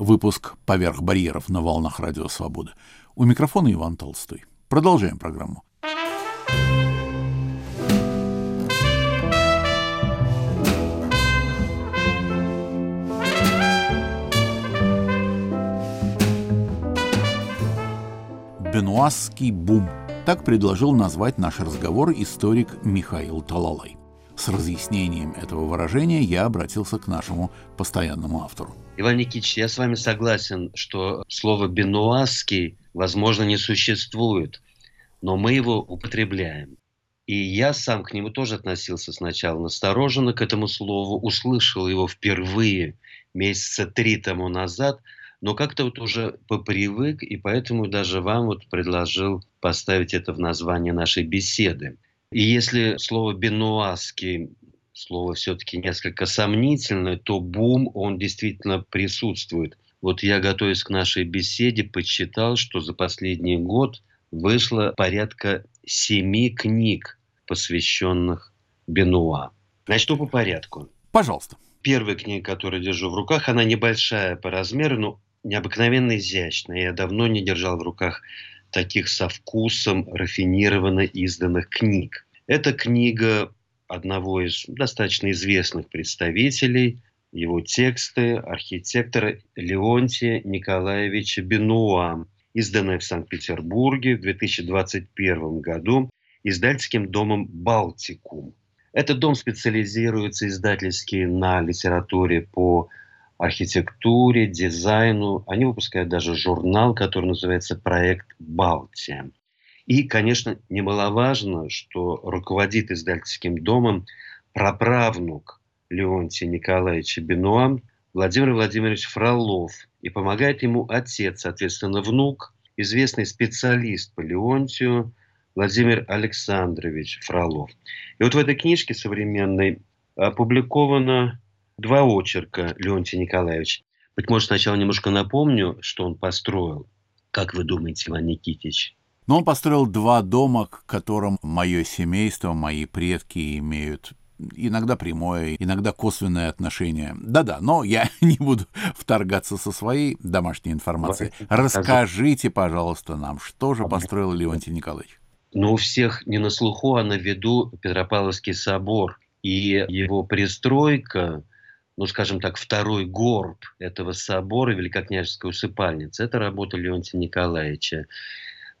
Выпуск «Поверх барьеров» на волнах Радио Свободы. У микрофона Иван Толстой. Продолжаем программу. Бенуасский бум. Так предложил назвать наш разговор историк Михаил Талалай. С разъяснением этого выражения я обратился к нашему постоянному автору. Иван Никитич, я с вами согласен, что слово «бенуасский» возможно не существует, но мы его употребляем. И я сам к нему тоже относился сначала настороженно к этому слову, услышал его впервые месяца три тому назад, но как-то вот уже попривык, и поэтому даже вам вот предложил поставить это в название нашей беседы. И если слово «бенуаский» слово все-таки несколько сомнительное, то бум, он действительно присутствует. Вот я, готовясь к нашей беседе, подсчитал, что за последний год вышло порядка семи книг, посвященных Бенуа. Начну по порядку. Пожалуйста. Первая книга, которую держу в руках, она небольшая по размеру, но необыкновенно изящная. Я давно не держал в руках таких со вкусом рафинированно изданных книг. Это книга одного из достаточно известных представителей, его тексты архитектора Леонтия Николаевича Бенуа, изданная в Санкт-Петербурге в 2021 году издательским домом «Балтикум». Этот дом специализируется издательски на литературе по архитектуре, дизайну. Они выпускают даже журнал, который называется «Проект Балтия». И, конечно, немаловажно, что руководит издательским домом праправнук Леонтия Николаевича Бенуа Владимир Владимирович Фролов. И помогает ему отец, соответственно, внук, известный специалист по Леонтию Владимир Александрович Фролов. И вот в этой книжке современной опубликовано два очерка Леонтия Николаевича. Быть может, сначала немножко напомню, что он построил. Как вы думаете, Иван Никитич? Но он построил два дома, к которым мое семейство, мои предки имеют иногда прямое, иногда косвенное отношение. Да-да, но я не буду вторгаться со своей домашней информацией. Расскажите, пожалуйста, нам, что же построил Леонтий Николаевич? Ну, у всех не на слуху, а на виду Петропавловский собор. И его пристройка, ну, скажем так, второй горб этого собора, Великокняжеская усыпальница, это работа Леонтия Николаевича.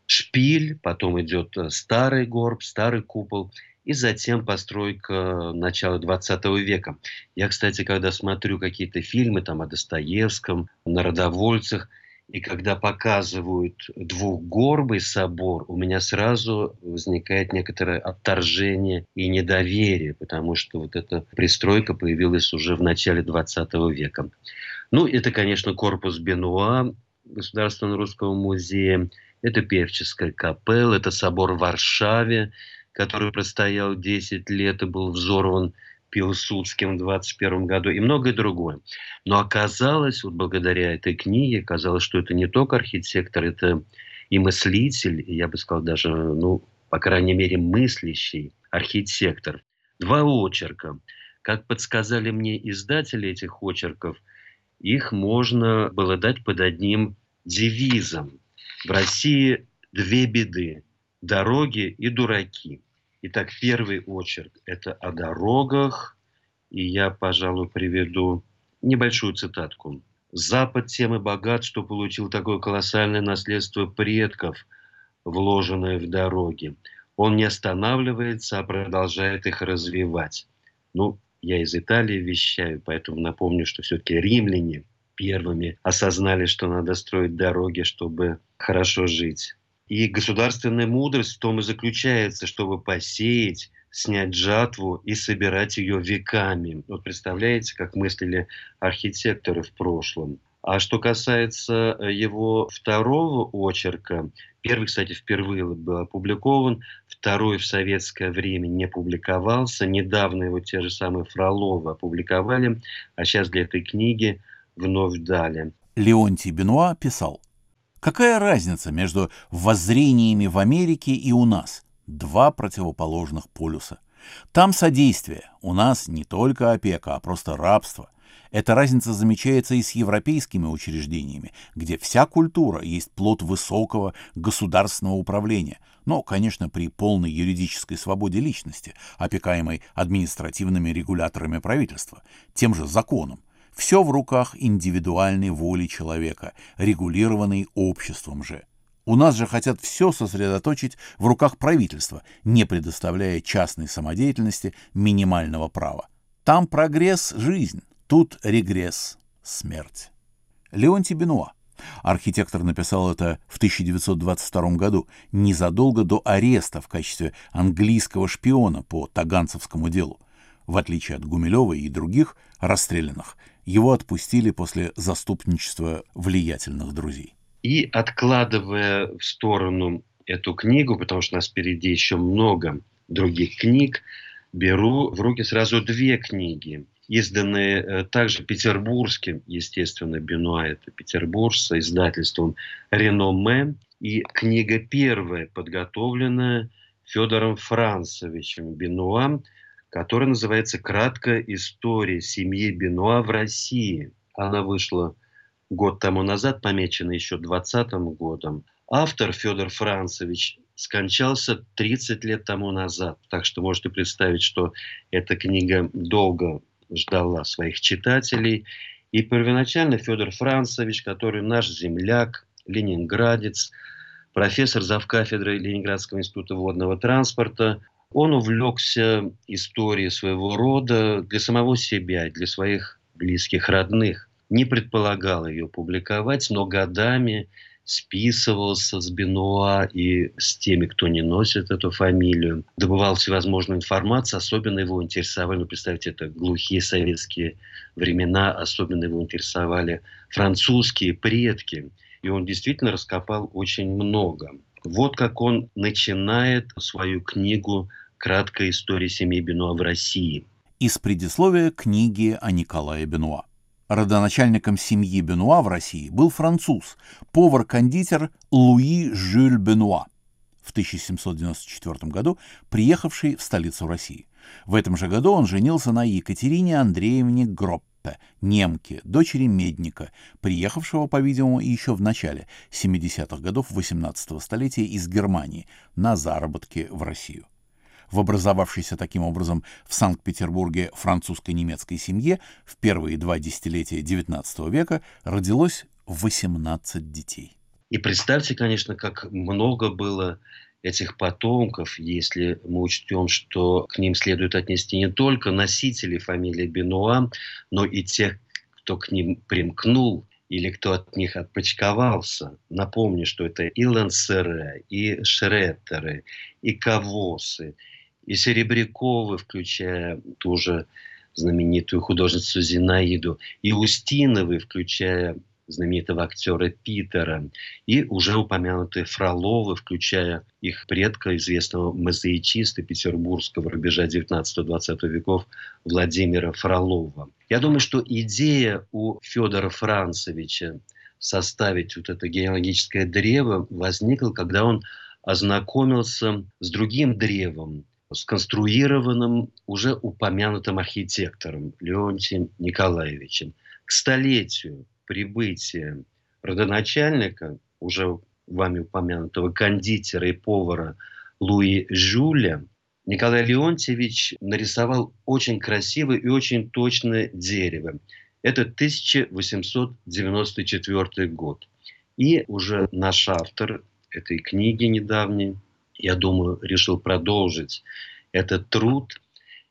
Шпиль, потом идет э, старый горб, старый купол, и затем постройка начала 20 века. Я, кстати, когда смотрю какие-то фильмы там, о Достоевском, народовольцах, и когда показывают двухгорбый собор, у меня сразу возникает некоторое отторжение и недоверие, потому что вот эта пристройка появилась уже в начале 20 века. Ну, это, конечно, корпус Бенуа Государственного русского музея, это Певческая капелла, это собор в Варшаве, который простоял 10 лет и был взорван Пилсудским в 21 году и многое другое. Но оказалось, вот благодаря этой книге, оказалось, что это не только архитектор, это и мыслитель, и я бы сказал даже, ну, по крайней мере, мыслящий архитектор. Два очерка. Как подсказали мне издатели этих очерков, их можно было дать под одним девизом. В России две беды – дороги и дураки. Итак, первый очерк – это о дорогах, и я, пожалуй, приведу небольшую цитатку. «Запад тем и богат, что получил такое колоссальное наследство предков, вложенное в дороги. Он не останавливается, а продолжает их развивать». Ну, я из Италии вещаю, поэтому напомню, что все-таки римляне первыми осознали, что надо строить дороги, чтобы хорошо жить. И государственная мудрость в том и заключается, чтобы посеять, снять жатву и собирать ее веками. Вот представляете, как мыслили архитекторы в прошлом. А что касается э, его второго очерка, первый, кстати, впервые был опубликован, второй в советское время не публиковался, недавно его те же самые Фроловы опубликовали, а сейчас для этой книги вновь дали. Леонтий Бенуа писал, Какая разница между воззрениями в Америке и у нас? Два противоположных полюса. Там содействие, у нас не только опека, а просто рабство. Эта разница замечается и с европейскими учреждениями, где вся культура есть плод высокого государственного управления, но, конечно, при полной юридической свободе личности, опекаемой административными регуляторами правительства, тем же законом. Все в руках индивидуальной воли человека, регулированной обществом же. У нас же хотят все сосредоточить в руках правительства, не предоставляя частной самодеятельности минимального права. Там прогресс – жизнь, тут регресс – смерть. Леонтий Бенуа. Архитектор написал это в 1922 году, незадолго до ареста в качестве английского шпиона по Таганцевскому делу. В отличие от Гумилева и других расстрелянных, его отпустили после заступничества влиятельных друзей. И откладывая в сторону эту книгу, потому что у нас впереди еще много других книг, беру в руки сразу две книги, изданные э, также петербургским, естественно, Бенуа, это Петербург, с издательством Реноме. И книга первая, подготовленная Федором Францевичем Бенуа, которая называется «Краткая история семьи Бенуа в России». Она вышла год тому назад, помечена еще 2020 годом. Автор Федор Францевич скончался 30 лет тому назад. Так что можете представить, что эта книга долго ждала своих читателей. И первоначально Федор Францевич, который наш земляк, ленинградец, профессор завкафедры Ленинградского института водного транспорта, он увлекся историей своего рода для самого себя, для своих близких родных. Не предполагал ее публиковать, но годами списывался с Бенуа и с теми, кто не носит эту фамилию, добывал всевозможную информацию, особенно его интересовали, ну, представьте, это глухие советские времена, особенно его интересовали французские предки, и он действительно раскопал очень много. Вот как он начинает свою книгу «Краткая история семьи Бенуа в России». Из предисловия книги о Николае Бенуа. Родоначальником семьи Бенуа в России был француз, повар-кондитер Луи Жюль Бенуа, в 1794 году приехавший в столицу России. В этом же году он женился на Екатерине Андреевне Гроппе, немке, дочери медника, приехавшего, по-видимому, еще в начале 70-х годов 18 столетия из Германии на заработки в Россию в образовавшейся таким образом в Санкт-Петербурге французско-немецкой семье в первые два десятилетия XIX века родилось 18 детей. И представьте, конечно, как много было этих потомков, если мы учтем, что к ним следует отнести не только носителей фамилии Бенуа, но и тех, кто к ним примкнул или кто от них отпочковался. Напомню, что это и Лансере, и Шреттеры, и Кавосы, и Серебряковы, включая ту же знаменитую художницу Зинаиду, и Устиновы, включая знаменитого актера Питера, и уже упомянутые Фроловы, включая их предка, известного мозаичиста петербургского рубежа 19-20 веков Владимира Фролова. Я думаю, что идея у Федора Францевича составить вот это генеалогическое древо возникла, когда он ознакомился с другим древом, сконструированным уже упомянутым архитектором Леонтием Николаевичем. К столетию прибытия родоначальника, уже вами упомянутого кондитера и повара Луи Жюля, Николай Леонтьевич нарисовал очень красивое и очень точное дерево. Это 1894 год. И уже наш автор этой книги недавней, я думаю, решил продолжить этот труд.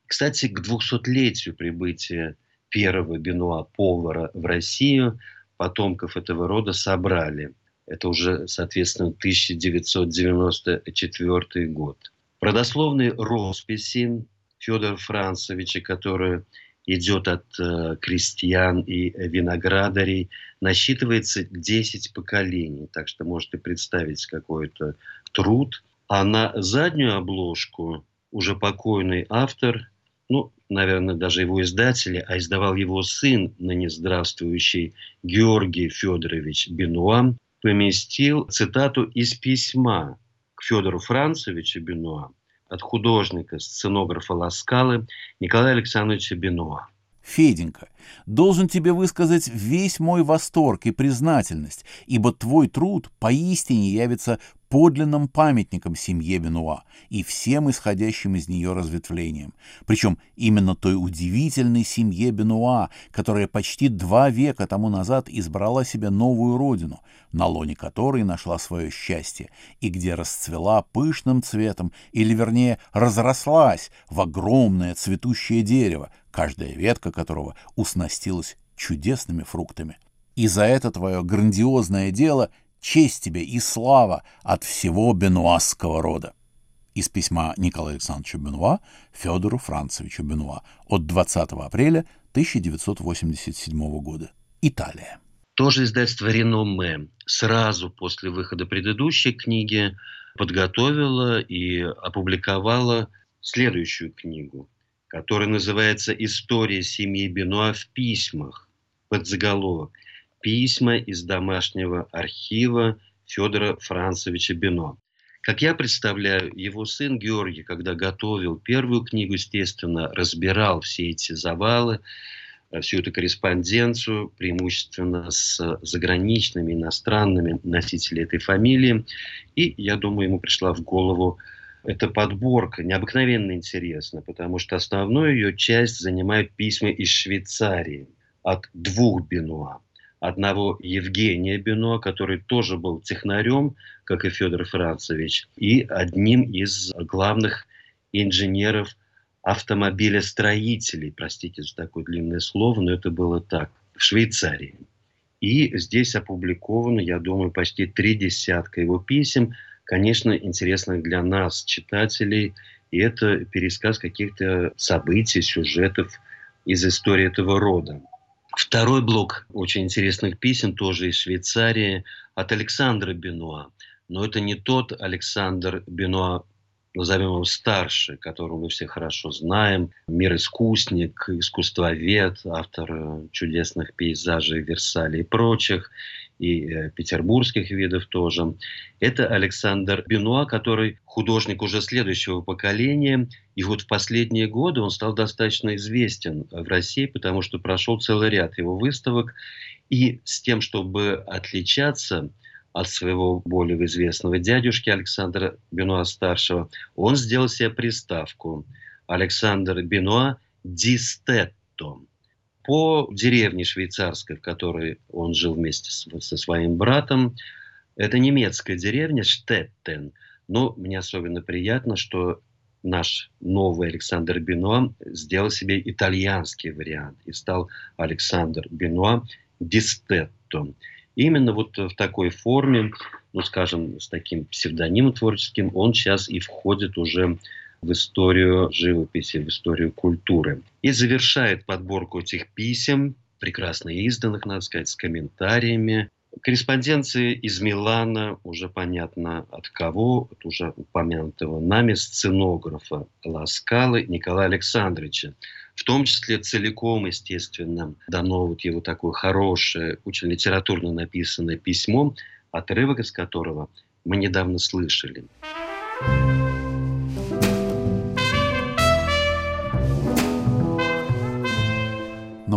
Кстати, к 200-летию прибытия первого Бенуа повара в Россию потомков этого рода собрали. Это уже, соответственно, 1994 год. Продословные росписи Федора Францевича, которая идет от э, крестьян и виноградарей, насчитывается 10 поколений. Так что можете представить какой-то труд а на заднюю обложку уже покойный автор, ну, наверное, даже его издатели, а издавал его сын, ныне здравствующий Георгий Федорович Бенуа, поместил цитату из письма к Федору Францевичу Бенуа от художника, сценографа Ласкалы Николая Александровича Бенуа. Феденька, Должен тебе высказать весь мой восторг и признательность, ибо твой труд поистине явится подлинным памятником семье Бенуа и всем исходящим из нее разветвлениям. Причем именно той удивительной семье Бенуа, которая почти два века тому назад избрала себе новую родину, на лоне которой нашла свое счастье, и где расцвела пышным цветом, или вернее разрослась в огромное цветущее дерево, каждая ветка которого уснастилась чудесными фруктами. И за это твое грандиозное дело честь тебе и слава от всего бенуасского рода. Из письма Николая Александровича Бенуа Федору Францевичу Бенуа от 20 апреля 1987 года. Италия. Тоже издательство «Реноме» сразу после выхода предыдущей книги подготовило и опубликовало следующую книгу, которая называется «История семьи Бенуа в письмах» под заголовок – письма из домашнего архива Федора Францевича Бено. Как я представляю, его сын Георгий, когда готовил первую книгу, естественно, разбирал все эти завалы, э, всю эту корреспонденцию, преимущественно с заграничными, иностранными носителями этой фамилии. И, я думаю, ему пришла в голову эта подборка необыкновенно интересна, потому что основную ее часть занимают письма из Швейцарии от двух Бенуа одного Евгения Бено, который тоже был технарем, как и Федор Францевич, и одним из главных инженеров автомобилестроителей, простите за такое длинное слово, но это было так, в Швейцарии. И здесь опубликовано, я думаю, почти три десятка его писем, конечно, интересных для нас, читателей, и это пересказ каких-то событий, сюжетов из истории этого рода. Второй блок очень интересных писем, тоже из Швейцарии, от Александра Бенуа. Но это не тот Александр Бенуа, назовем его старший, которого мы все хорошо знаем, мир-искусник, искусствовед, автор чудесных пейзажей Версаля и прочих и э, петербургских видов тоже. Это Александр Бенуа, который художник уже следующего поколения. И вот в последние годы он стал достаточно известен в России, потому что прошел целый ряд его выставок. И с тем, чтобы отличаться от своего более известного дядюшки Александра Бенуа-старшего, он сделал себе приставку Александр Бенуа Дистетто по деревне швейцарской, в которой он жил вместе со своим братом. Это немецкая деревня Штеттен. Но мне особенно приятно, что наш новый Александр Бенуа сделал себе итальянский вариант и стал Александр Бенуа Дистетто. Именно вот в такой форме, ну, скажем, с таким псевдонимом творческим, он сейчас и входит уже в историю живописи, в историю культуры. И завершает подборку этих писем, прекрасно изданных, надо сказать, с комментариями, Корреспонденции из Милана, уже понятно от кого, от уже упомянутого нами сценографа Ласкалы Николая Александровича. В том числе целиком, естественно, дано вот его такое хорошее, очень литературно написанное письмо, отрывок из которого мы недавно слышали. на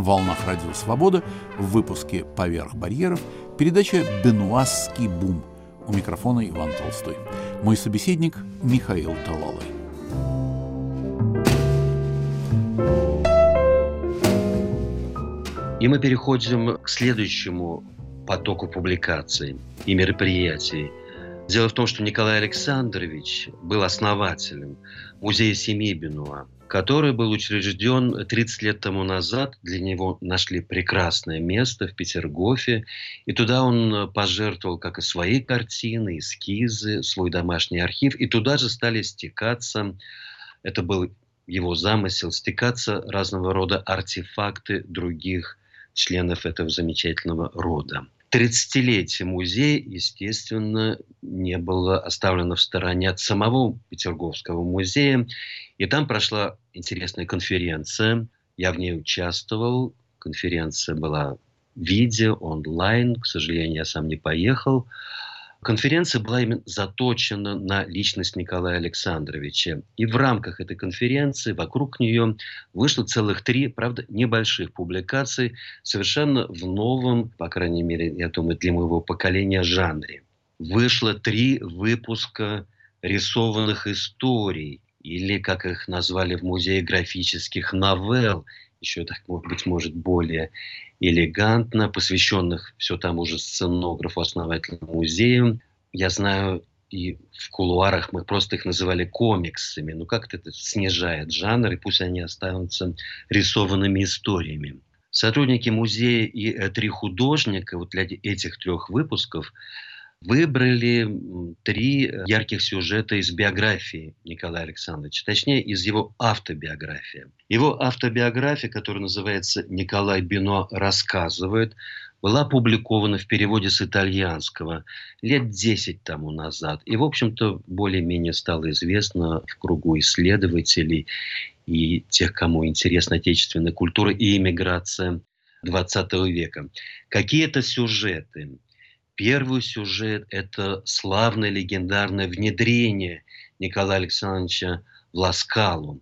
волнах Радио Свобода в выпуске «Поверх барьеров» передача «Бенуасский бум». У микрофона Иван Толстой. Мой собеседник Михаил Талалый. И мы переходим к следующему потоку публикаций и мероприятий. Дело в том, что Николай Александрович был основателем музея семьи Бенуа который был учрежден 30 лет тому назад. Для него нашли прекрасное место в Петергофе. И туда он пожертвовал как и свои картины, эскизы, свой домашний архив. И туда же стали стекаться, это был его замысел, стекаться разного рода артефакты других членов этого замечательного рода. 30-летие музея, естественно, не было оставлено в стороне от самого Петерговского музея. И там прошла интересная конференция. Я в ней участвовал. Конференция была видео, онлайн. К сожалению, я сам не поехал. Конференция была именно заточена на личность Николая Александровича. И в рамках этой конференции вокруг нее вышло целых три, правда, небольших публикаций, совершенно в новом, по крайней мере, я думаю, для моего поколения жанре. Вышло три выпуска рисованных историй, или, как их назвали в музее графических новелл, еще так, может быть, может более элегантно, посвященных все тому же сценографу, основателю музея. Я знаю, и в кулуарах мы просто их называли комиксами. Ну, как-то это снижает жанр, и пусть они останутся рисованными историями. Сотрудники музея и три художника вот для этих трех выпусков выбрали три ярких сюжета из биографии Николая Александровича, точнее, из его автобиографии. Его автобиография, которая называется «Николай Бино рассказывает», была опубликована в переводе с итальянского лет 10 тому назад. И, в общем-то, более-менее стало известно в кругу исследователей и тех, кому интересна отечественная культура и иммиграция 20 века. Какие это сюжеты? Первый сюжет – это славное легендарное внедрение Николая Александровича в Ласкалу.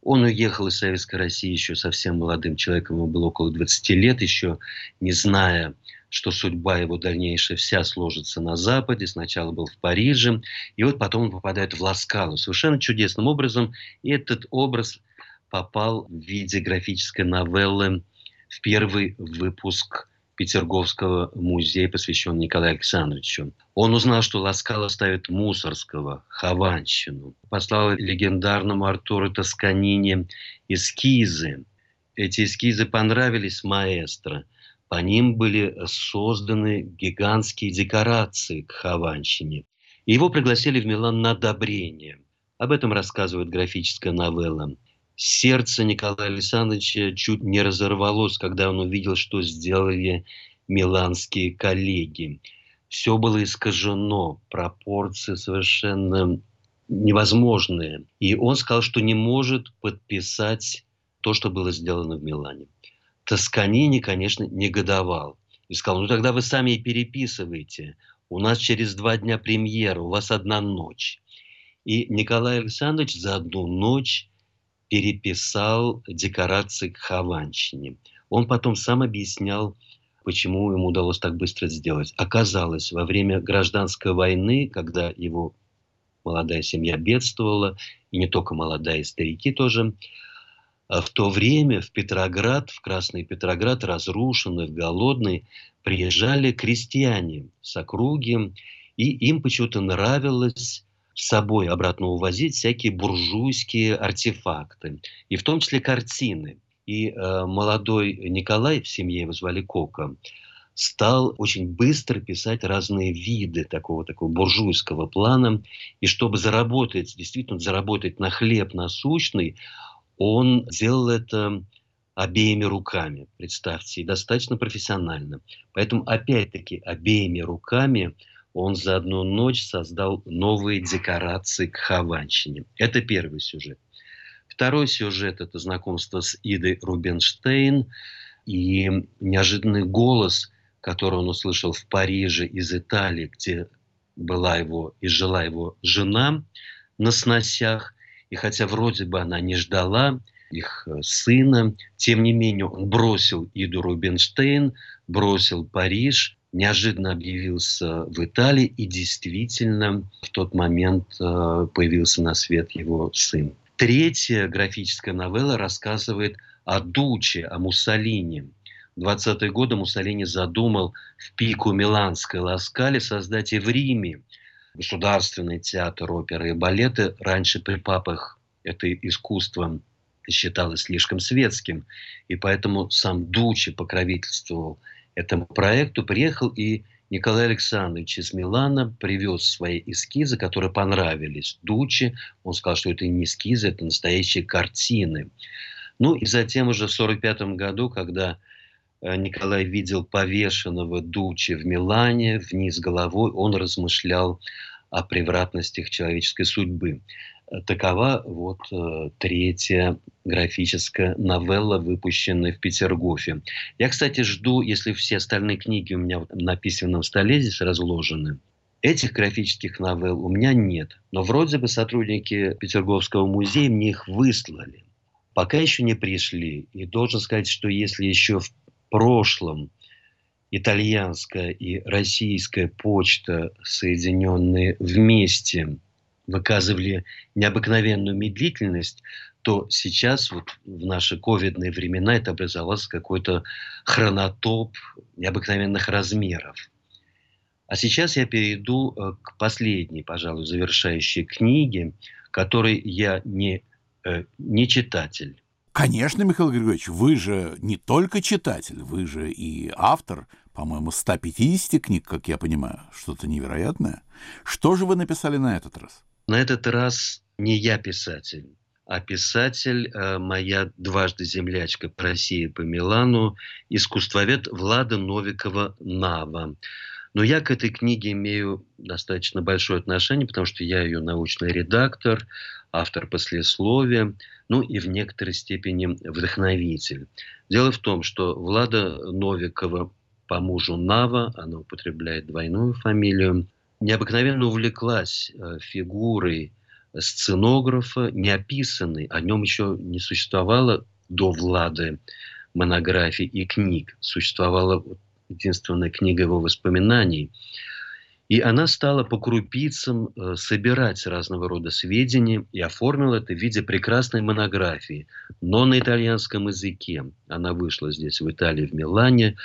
Он уехал из Советской России еще совсем молодым человеком, ему было около 20 лет, еще не зная, что судьба его дальнейшая вся сложится на Западе. Сначала был в Париже, и вот потом он попадает в Ласкалу совершенно чудесным образом. И этот образ попал в виде графической новеллы в первый выпуск Петерговского музея, посвященный Николаю Александровичу. Он узнал, что Ласкало ставит Мусорского, Хованщину. Послал легендарному Артуру Тосканине эскизы. Эти эскизы понравились маэстро. По ним были созданы гигантские декорации к Хованщине. Его пригласили в Милан на одобрение. Об этом рассказывает графическая новелла. Сердце Николая Александровича чуть не разорвалось, когда он увидел, что сделали миланские коллеги. Все было искажено, пропорции совершенно невозможные. И он сказал, что не может подписать то, что было сделано в Милане. Тосканини, конечно, негодовал. И сказал, ну тогда вы сами и переписываете. У нас через два дня премьера, у вас одна ночь. И Николай Александрович за одну ночь переписал декорации к Хованщине. Он потом сам объяснял, почему ему удалось так быстро сделать. Оказалось, во время гражданской войны, когда его молодая семья бедствовала, и не только молодая, и старики тоже, а в то время в Петроград, в Красный Петроград, разрушенный, голодный, приезжали крестьяне с округи, и им почему-то нравилось с собой обратно увозить всякие буржуйские артефакты, и в том числе картины. И э, молодой Николай, в семье его звали Кока, стал очень быстро писать разные виды такого, такого буржуйского плана. И чтобы заработать, действительно заработать на хлеб насущный, он делал это обеими руками, представьте, и достаточно профессионально. Поэтому, опять-таки, обеими руками – он за одну ночь создал новые декорации к Хованщине. Это первый сюжет. Второй сюжет – это знакомство с Идой Рубинштейн и неожиданный голос, который он услышал в Париже из Италии, где была его и жила его жена на сносях. И хотя вроде бы она не ждала их э, сына, тем не менее он бросил Иду Рубинштейн, бросил Париж неожиданно объявился в Италии, и действительно в тот момент э, появился на свет его сын. Третья графическая новелла рассказывает о Дуче, о Муссолини. В 20-е годы Муссолини задумал в пику Миланской Ласкале создать и в Риме государственный театр оперы и балеты. Раньше при папах это искусство считалось слишком светским, и поэтому сам Дучи покровительствовал этому проекту, приехал и Николай Александрович из Милана привез свои эскизы, которые понравились Дучи. Он сказал, что это не эскизы, это настоящие картины. Ну и затем уже в 1945 году, когда э, Николай видел повешенного Дучи в Милане, вниз головой, он размышлял о превратностях человеческой судьбы. Такова вот э, третья графическая новелла, выпущенная в Петергофе. Я, кстати, жду, если все остальные книги у меня на письменном столе здесь разложены, Этих графических новелл у меня нет. Но вроде бы сотрудники Петерговского музея мне их выслали. Пока еще не пришли. И должен сказать, что если еще в прошлом итальянская и российская почта, соединенные вместе, выказывали необыкновенную медлительность, то сейчас, вот в наши ковидные времена, это образовался какой-то хронотоп необыкновенных размеров. А сейчас я перейду э, к последней, пожалуй, завершающей книге, которой я не, э, не читатель. Конечно, Михаил Григорьевич, вы же не только читатель, вы же и автор, по-моему, 150 книг, как я понимаю, что-то невероятное. Что же вы написали на этот раз? На этот раз не я писатель, а писатель э, моя дважды землячка по России по Милану, искусствовед Влада Новикова Нава. Но я к этой книге имею достаточно большое отношение, потому что я ее научный редактор, автор послесловия, ну и в некоторой степени вдохновитель. Дело в том, что Влада Новикова по мужу Нава, она употребляет двойную фамилию, необыкновенно увлеклась э, фигурой сценографа, не описанной, о нем еще не существовало до Влады монографий и книг. Существовала единственная книга его воспоминаний. И она стала по крупицам э, собирать разного рода сведения и оформила это в виде прекрасной монографии, но на итальянском языке. Она вышла здесь, в Италии, в Милане,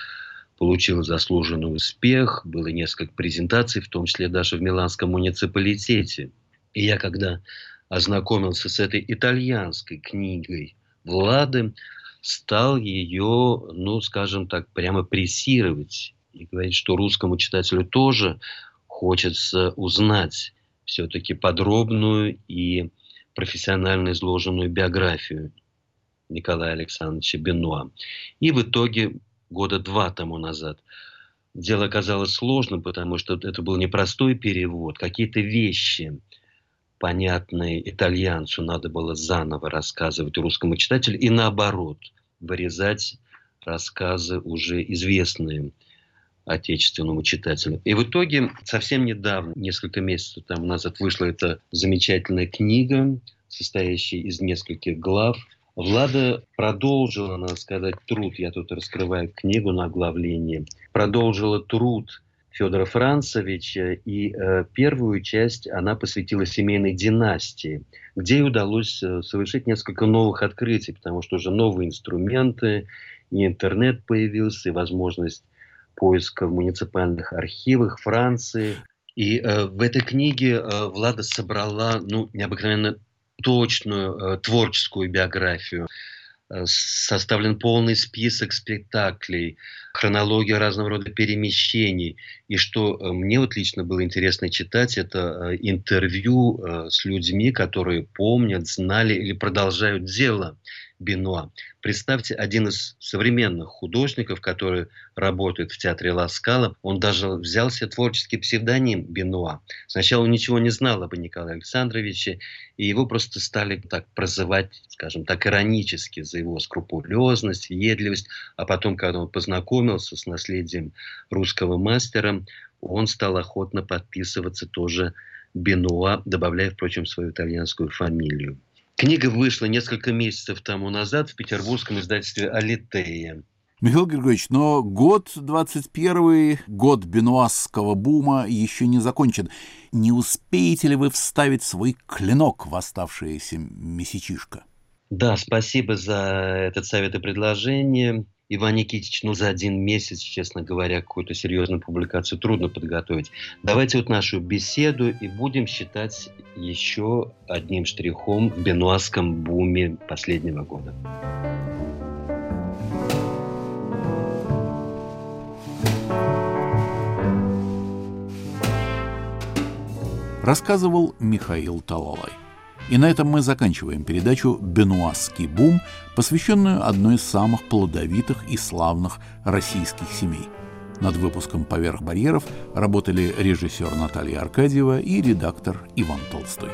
получила заслуженный успех, было несколько презентаций, в том числе даже в Миланском муниципалитете. И я, когда ознакомился с этой итальянской книгой Влады, стал ее, ну, скажем так, прямо прессировать и говорить, что русскому читателю тоже хочется узнать все-таки подробную и профессионально изложенную биографию Николая Александровича Бенуа. И в итоге года два тому назад дело оказалось сложным, потому что это был непростой перевод. Какие-то вещи, понятные итальянцу, надо было заново рассказывать русскому читателю. И наоборот – вырезать рассказы уже известные отечественному читателю. И в итоге совсем недавно, несколько месяцев там назад, вышла эта замечательная книга, состоящая из нескольких глав. Влада продолжила, надо сказать, труд, я тут раскрываю книгу на оглавлении, продолжила труд Федора Францевича, и э, первую часть она посвятила семейной династии, где ей удалось э, совершить несколько новых открытий, потому что уже новые инструменты, и интернет появился, и возможность поиска в муниципальных архивах Франции. И э, в этой книге э, Влада собрала ну, необыкновенно точную э, творческую биографию Э, составлен полный список спектаклей, хронология разного рода перемещений. И что э, мне вот лично было интересно читать, это интервью с людьми, которые помнят, знали или продолжают дело Бенуа. Представьте, один из современных художников, который работает в театре Ласкала, он даже взял себе творческий псевдоним Бенуа. Сначала он ничего не знал об Николае Александровиче, и его просто стали так прозывать, скажем так, иронически за его скрупулезность, въедливость. А потом, когда он познакомился с наследием русского мастера, он стал охотно подписываться тоже Бенуа, добавляя, впрочем, свою итальянскую фамилию. Книга вышла несколько месяцев тому назад в петербургском издательстве «Алитея». Михаил Григорьевич, но год 21 год бенуасского бума еще не закончен. Не успеете ли вы вставить свой клинок в оставшееся месячишко? Да, спасибо за этот совет и предложение. Иван Никитич, ну за один месяц, честно говоря, какую-то серьезную публикацию трудно подготовить. Давайте вот нашу беседу и будем считать еще одним штрихом в бенуазском буме последнего года. Рассказывал Михаил Талалай. И на этом мы заканчиваем передачу «Бенуасский бум», посвященную одной из самых плодовитых и славных российских семей. Над выпуском «Поверх барьеров» работали режиссер Наталья Аркадьева и редактор Иван Толстой.